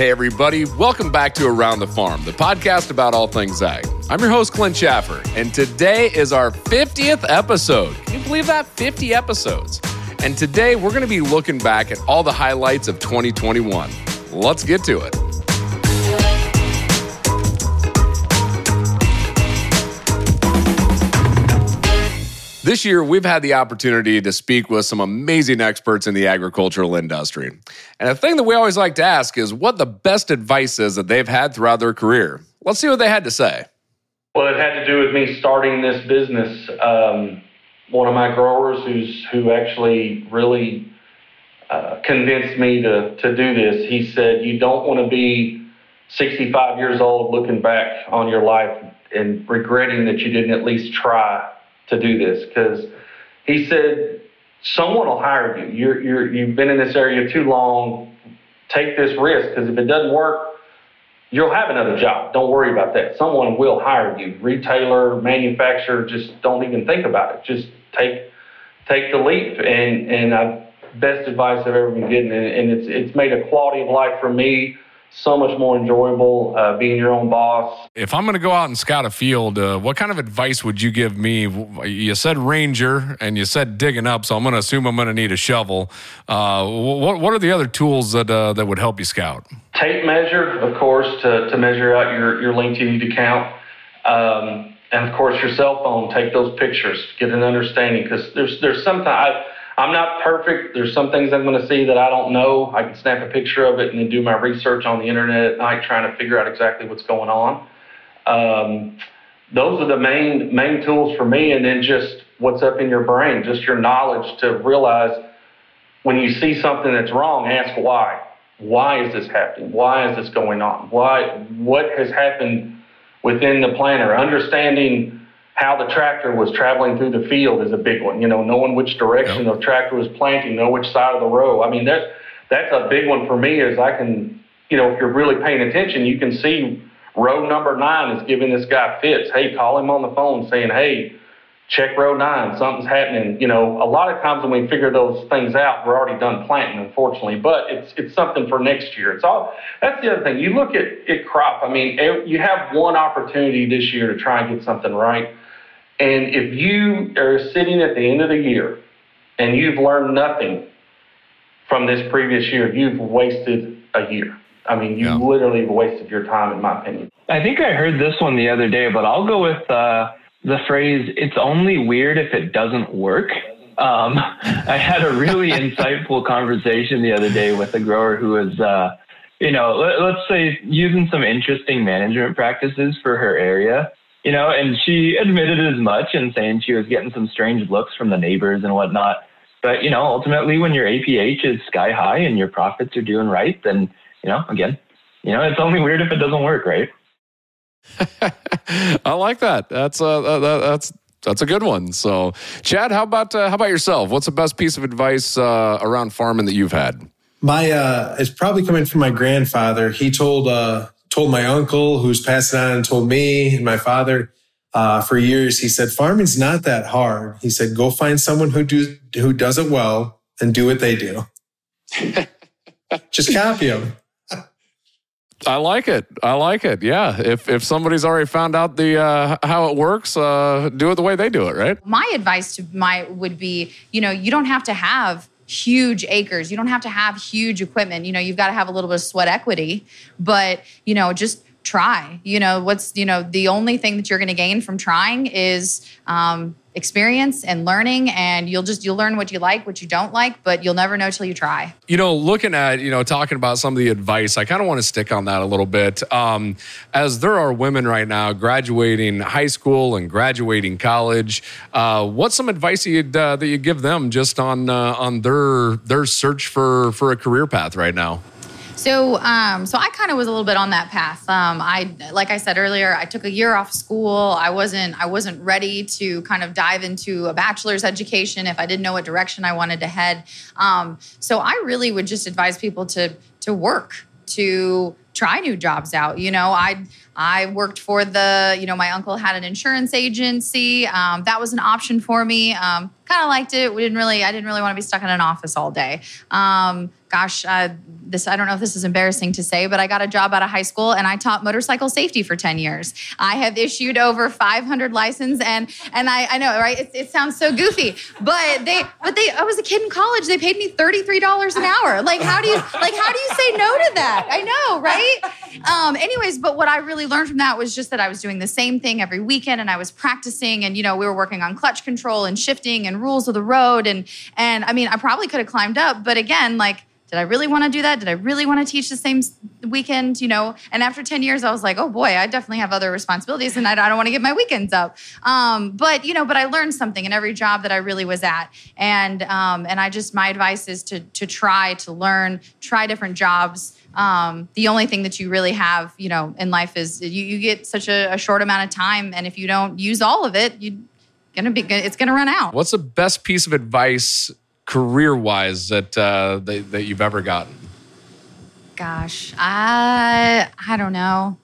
Hey, everybody, welcome back to Around the Farm, the podcast about all things ag. I'm your host, Clint Schaffer, and today is our 50th episode. Can you believe that? 50 episodes. And today we're going to be looking back at all the highlights of 2021. Let's get to it. This year, we've had the opportunity to speak with some amazing experts in the agricultural industry. And a thing that we always like to ask is what the best advice is that they've had throughout their career. Let's see what they had to say. Well, it had to do with me starting this business. Um, one of my growers who's who actually really uh, convinced me to to do this. He said, "You don't want to be 65 years old looking back on your life and regretting that you didn't at least try to do this because he said someone will hire you. You're, you're, you've been in this area too long. Take this risk because if it doesn't work, you'll have another job. Don't worry about that. Someone will hire you. Retailer, manufacturer, just don't even think about it. Just take take the leap. And and I, best advice I've ever been given. And, and it's it's made a quality of life for me so much more enjoyable uh, being your own boss. If I'm going to go out and scout a field, uh, what kind of advice would you give me? You said ranger and you said digging up, so I'm going to assume I'm going to need a shovel. Uh, what what are the other tools that uh, that would help you scout? Tape measure, of course, to, to measure out your, your length you need to count. Um, and of course, your cell phone, take those pictures, get an understanding because there's there's sometimes I'm not perfect. There's some things I'm going to see that I don't know. I can snap a picture of it and then do my research on the internet at night, trying to figure out exactly what's going on. Um, those are the main main tools for me, and then just what's up in your brain, just your knowledge to realize when you see something that's wrong, ask why. Why is this happening? Why is this going on? Why? What has happened within the planter? Understanding how the tractor was traveling through the field is a big one. You know, knowing which direction the tractor was planting, know which side of the row. I mean, that's that's a big one for me. Is I can, you know, if you're really paying attention, you can see row number nine is giving this guy fits. Hey, call him on the phone saying, hey, check row nine, something's happening. You know, a lot of times when we figure those things out, we're already done planting, unfortunately. But it's it's something for next year. It's all that's the other thing. You look at, at crop. I mean, you have one opportunity this year to try and get something right. And if you are sitting at the end of the year and you've learned nothing from this previous year, you've wasted a year. I mean, you yeah. literally wasted your time, in my opinion. I think I heard this one the other day, but I'll go with uh, the phrase "It's only weird if it doesn't work." Um, I had a really insightful conversation the other day with a grower who was, uh, you know, let, let's say using some interesting management practices for her area you know, and she admitted as much and saying she was getting some strange looks from the neighbors and whatnot. But, you know, ultimately when your APH is sky high and your profits are doing right, then, you know, again, you know, it's only weird if it doesn't work, right? I like that. That's uh, that's that's a good one. So, Chad, how about uh, how about yourself? What's the best piece of advice uh, around farming that you've had? My uh, it's probably coming from my grandfather. He told uh, told my uncle, who's passed it on and told me and my father uh, for years. He said, farming's not that hard. He said, go find someone who do who does it well and do what they do. Just copy them. I like it. I like it. Yeah. If if somebody's already found out the uh, how it works, uh, do it the way they do it. Right. My advice to my would be, you know, you don't have to have huge acres. You don't have to have huge equipment. You know, you've got to have a little bit of sweat equity, but you know, just try. You know, what's you know the only thing that you're going to gain from trying is um, experience and learning and you'll just you'll learn what you like what you don't like but you'll never know till you try. You know looking at you know talking about some of the advice i kind of want to stick on that a little bit. Um, as there are women right now graduating high school and graduating college uh, what's some advice you'd, uh, that you give them just on uh, on their their search for for a career path right now so, um, so I kind of was a little bit on that path. Um, I, like I said earlier, I took a year off school. I wasn't, I wasn't ready to kind of dive into a bachelor's education if I didn't know what direction I wanted to head. Um, so, I really would just advise people to to work, to try new jobs out. You know, I I worked for the, you know, my uncle had an insurance agency. Um, that was an option for me. Um, kind of liked it. We didn't really, I didn't really want to be stuck in an office all day. Um, gosh, uh, this I don't know if this is embarrassing to say, but I got a job out of high school and I taught motorcycle safety for 10 years. I have issued over 500 licenses and and I, I know, right? It, it sounds so goofy, but they but they I was a kid in college. They paid me $33 an hour. Like how do you like how do you say no to that? I know, right? Um, anyways, but what I really learned from that was just that I was doing the same thing every weekend and I was practicing and you know, we were working on clutch control and shifting and rules of the road and and I mean, I probably could have climbed up, but again, like did I really want to do that? Did I really want to teach the same weekend? You know, and after 10 years, I was like, oh boy, I definitely have other responsibilities and I don't want to get my weekends up. Um, but, you know, but I learned something in every job that I really was at. And, um, and I just, my advice is to, to try to learn, try different jobs. Um, the only thing that you really have, you know, in life is you, you get such a, a short amount of time. And if you don't use all of it, you're gonna be it's gonna run out. What's the best piece of advice career wise that, uh, that that you've ever gotten? Gosh, I I don't know.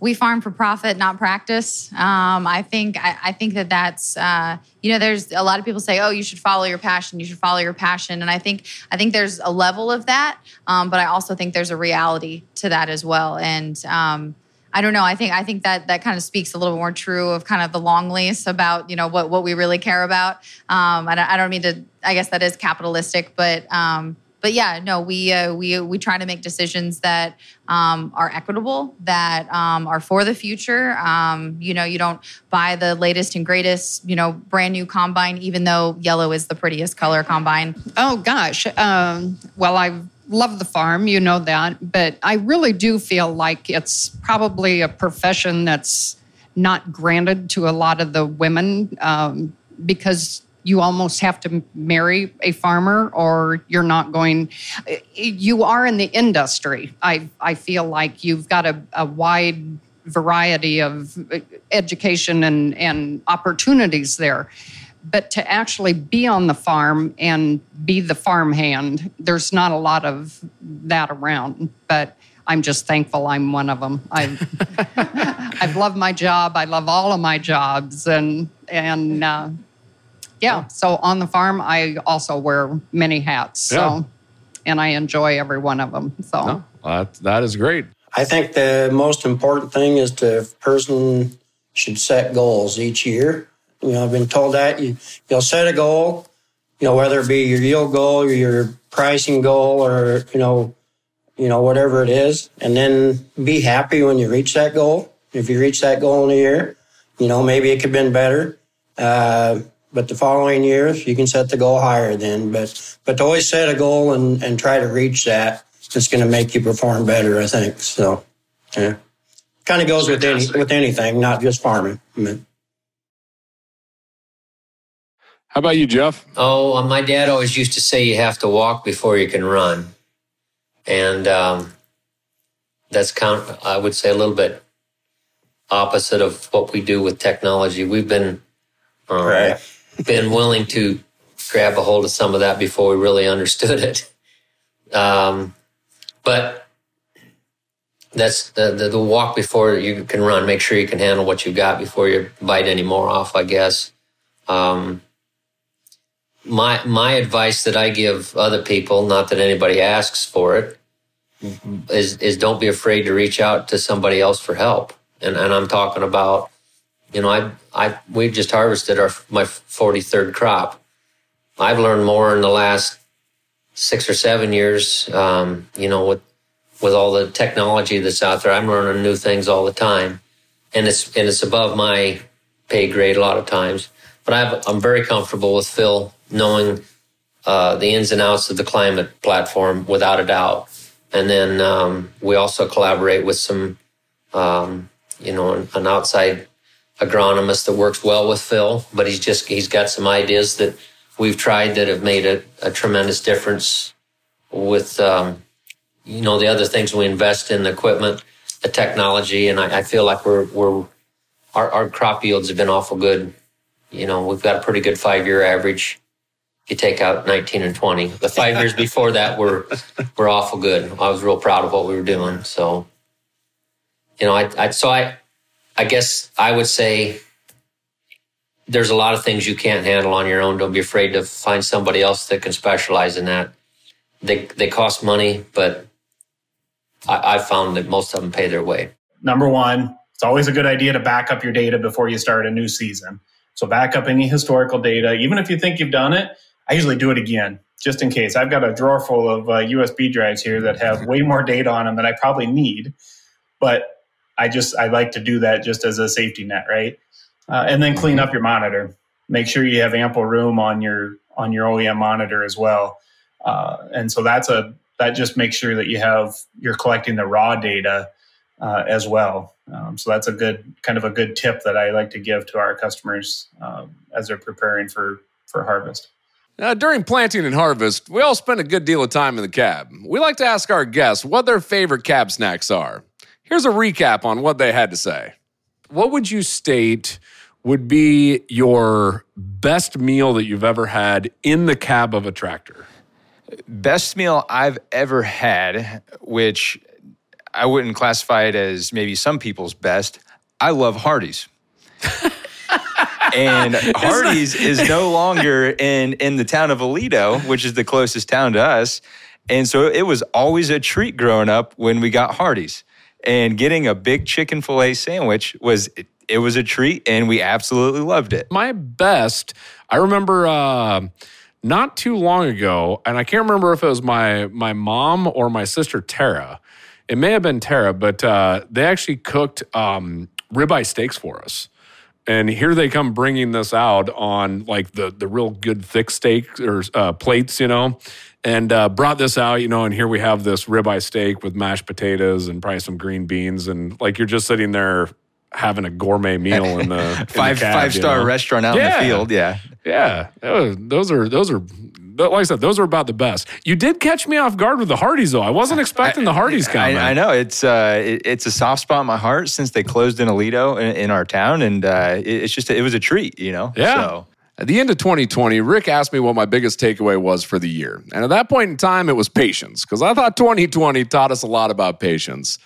We farm for profit, not practice. Um, I think I, I, think that that's uh, you know there's a lot of people say oh you should follow your passion you should follow your passion and I think I think there's a level of that, um, but I also think there's a reality to that as well. And um, I don't know. I think I think that that kind of speaks a little more true of kind of the long lease about you know what what we really care about. Um, I, don't, I don't mean to. I guess that is capitalistic, but um, but yeah, no, we uh, we we try to make decisions that um, are equitable, that um, are for the future. Um, you know, you don't buy the latest and greatest, you know, brand new combine, even though yellow is the prettiest color combine. Oh gosh, um, well I've love the farm, you know that, but I really do feel like it's probably a profession that's not granted to a lot of the women um, because you almost have to marry a farmer or you're not going you are in the industry. I i feel like you've got a, a wide variety of education and and opportunities there but to actually be on the farm and be the farm hand, there's not a lot of that around. But I'm just thankful I'm one of them. I've, I've loved my job. I love all of my jobs, and and uh, yeah. So on the farm, I also wear many hats. So, yeah. and I enjoy every one of them. So no, that, that is great. I think the most important thing is the person should set goals each year you know, I've been told that you, you'll set a goal, you know, whether it be your yield goal or your pricing goal or, you know, you know, whatever it is, and then be happy when you reach that goal. If you reach that goal in a year, you know, maybe it could have been better. Uh, but the following years, you can set the goal higher then. But, but to always set a goal and, and try to reach that, it's going to make you perform better, I think. So, yeah. Kind of goes with any, with anything, not just farming. I mean, how about you, Jeff? Oh, uh, my dad always used to say you have to walk before you can run. And um, that's kind of, I would say, a little bit opposite of what we do with technology. We've been um, right. been willing to grab a hold of some of that before we really understood it. Um, but that's the, the, the walk before you can run. Make sure you can handle what you've got before you bite any more off. I guess. Um, my my advice that I give other people, not that anybody asks for it, is is don't be afraid to reach out to somebody else for help. And and I'm talking about, you know, I I we just harvested our my 43rd crop. I've learned more in the last six or seven years. Um, you know, with with all the technology that's out there, I'm learning new things all the time, and it's and it's above my pay grade a lot of times. But i am very comfortable with Phil knowing uh, the ins and outs of the climate platform without a doubt. And then um, we also collaborate with some, um, you know, an, an, outside agronomist that works well with Phil, but he's just, he's got some ideas that we've tried that have made a, a tremendous difference with, um, you know, the other things we invest in the equipment, the technology. And I, I feel like we're, we're, our, our crop yields have been awful good. You know, we've got a pretty good five year average you take out 19 and 20. The five years before that were were awful good. I was real proud of what we were doing. So, you know, I, I so I I guess I would say there's a lot of things you can't handle on your own. Don't be afraid to find somebody else that can specialize in that. they they cost money, but I, I found that most of them pay their way. Number one, it's always a good idea to back up your data before you start a new season. So back up any historical data, even if you think you've done it. I usually do it again just in case. I've got a drawer full of uh, USB drives here that have way more data on them than I probably need, but I just I like to do that just as a safety net, right? Uh, and then clean up your monitor. Make sure you have ample room on your on your OEM monitor as well. Uh, and so that's a that just makes sure that you have you're collecting the raw data uh, as well. Um, so that's a good kind of a good tip that I like to give to our customers um, as they're preparing for for harvest. Now, during planting and harvest, we all spend a good deal of time in the cab. We like to ask our guests what their favorite cab snacks are. Here's a recap on what they had to say. What would you state would be your best meal that you've ever had in the cab of a tractor? Best meal I've ever had, which I wouldn't classify it as maybe some people's best. I love Hardee's. and Hardee's is no longer in in the town of Aledo, which is the closest town to us. And so it was always a treat growing up when we got Hardee's. And getting a big chicken filet sandwich was it, it was a treat and we absolutely loved it. My best, I remember uh, not too long ago, and I can't remember if it was my my mom or my sister Tara. It may have been Tara, but uh, they actually cooked um, ribeye steaks for us and here they come bringing this out on like the the real good thick steak or uh, plates, you know, and uh, brought this out, you know, and here we have this ribeye steak with mashed potatoes and probably some green beans, and like you're just sitting there having a gourmet meal in the five in the cab, five star you know? restaurant out Yeah. in the field. Yeah, Yeah, those- those are those are. But like I said, those are about the best. You did catch me off guard with the Hardee's, though. I wasn't expecting the Hardee's comment. I, I know it's uh, it, it's a soft spot in my heart since they closed in Aledo in, in our town, and uh, it, it's just it was a treat, you know. Yeah. So. At the end of 2020, Rick asked me what my biggest takeaway was for the year. And at that point in time, it was patience, because I thought 2020 taught us a lot about patience.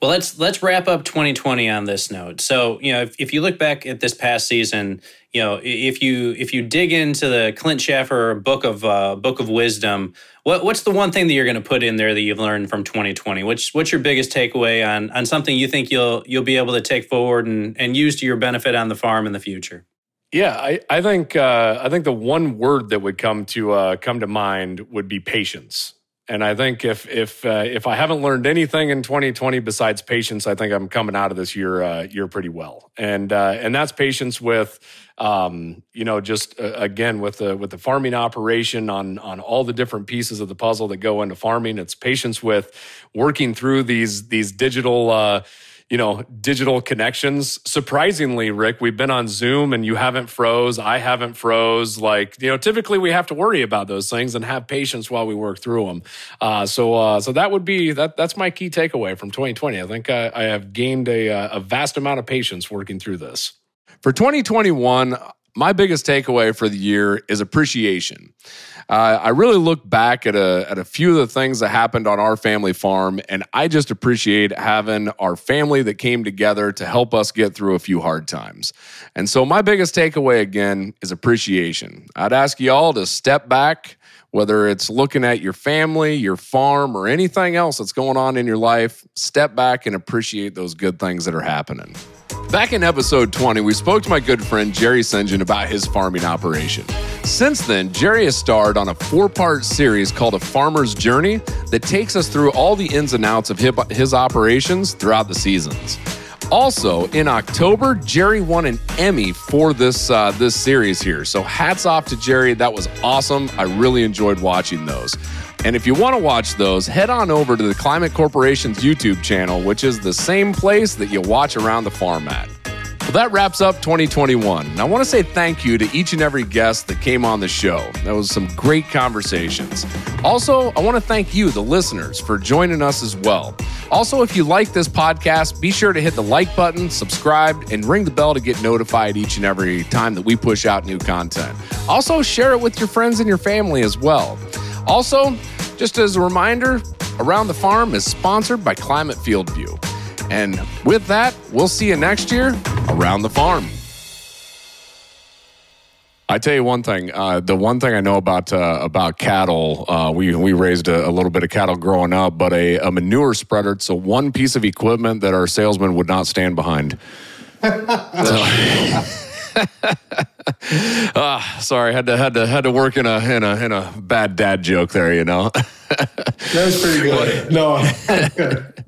Well, let's let's wrap up 2020 on this note. So, you know, if, if you look back at this past season, you know, if you if you dig into the Clint Schaffer book of uh, book of wisdom, what what's the one thing that you're going to put in there that you've learned from 2020? Which what's your biggest takeaway on on something you think you'll you'll be able to take forward and and use to your benefit on the farm in the future? Yeah, I, I think uh, I think the one word that would come to uh, come to mind would be patience. And I think if if uh, if I haven't learned anything in 2020 besides patience, I think I'm coming out of this year uh, year pretty well. And uh, and that's patience with um, you know just uh, again with the with the farming operation on on all the different pieces of the puzzle that go into farming. It's patience with working through these these digital. You know, digital connections. Surprisingly, Rick, we've been on Zoom and you haven't froze. I haven't froze. Like, you know, typically we have to worry about those things and have patience while we work through them. Uh, so, uh, so that would be that. That's my key takeaway from 2020. I think I, I have gained a, uh, a vast amount of patience working through this. For 2021, my biggest takeaway for the year is appreciation. Uh, I really look back at a, at a few of the things that happened on our family farm, and I just appreciate having our family that came together to help us get through a few hard times. And so, my biggest takeaway again is appreciation. I'd ask you all to step back, whether it's looking at your family, your farm, or anything else that's going on in your life, step back and appreciate those good things that are happening. Back in episode 20, we spoke to my good friend Jerry Sengen about his farming operation. Since then, Jerry has starred on a four part series called A Farmer's Journey that takes us through all the ins and outs of his operations throughout the seasons. Also, in October, Jerry won an Emmy for this uh, this series here. So hats off to Jerry. That was awesome. I really enjoyed watching those. And if you want to watch those, head on over to the Climate Corporation's YouTube channel, which is the same place that you watch around the farm at. Well, that wraps up 2021. And I want to say thank you to each and every guest that came on the show. That was some great conversations. Also, I want to thank you, the listeners, for joining us as well. Also, if you like this podcast, be sure to hit the like button, subscribe, and ring the bell to get notified each and every time that we push out new content. Also, share it with your friends and your family as well. Also, just as a reminder, Around the Farm is sponsored by Climate FieldView. And with that, we'll see you next year around the farm. I tell you one thing. Uh, the one thing I know about uh, about cattle, uh, we we raised a, a, little bit of cattle growing up, but a, a manure spreader. It's a one piece of equipment that our salesman would not stand behind. ah, sorry, had to had to had to work in a in a in a bad dad joke there. You know. that was pretty good. no.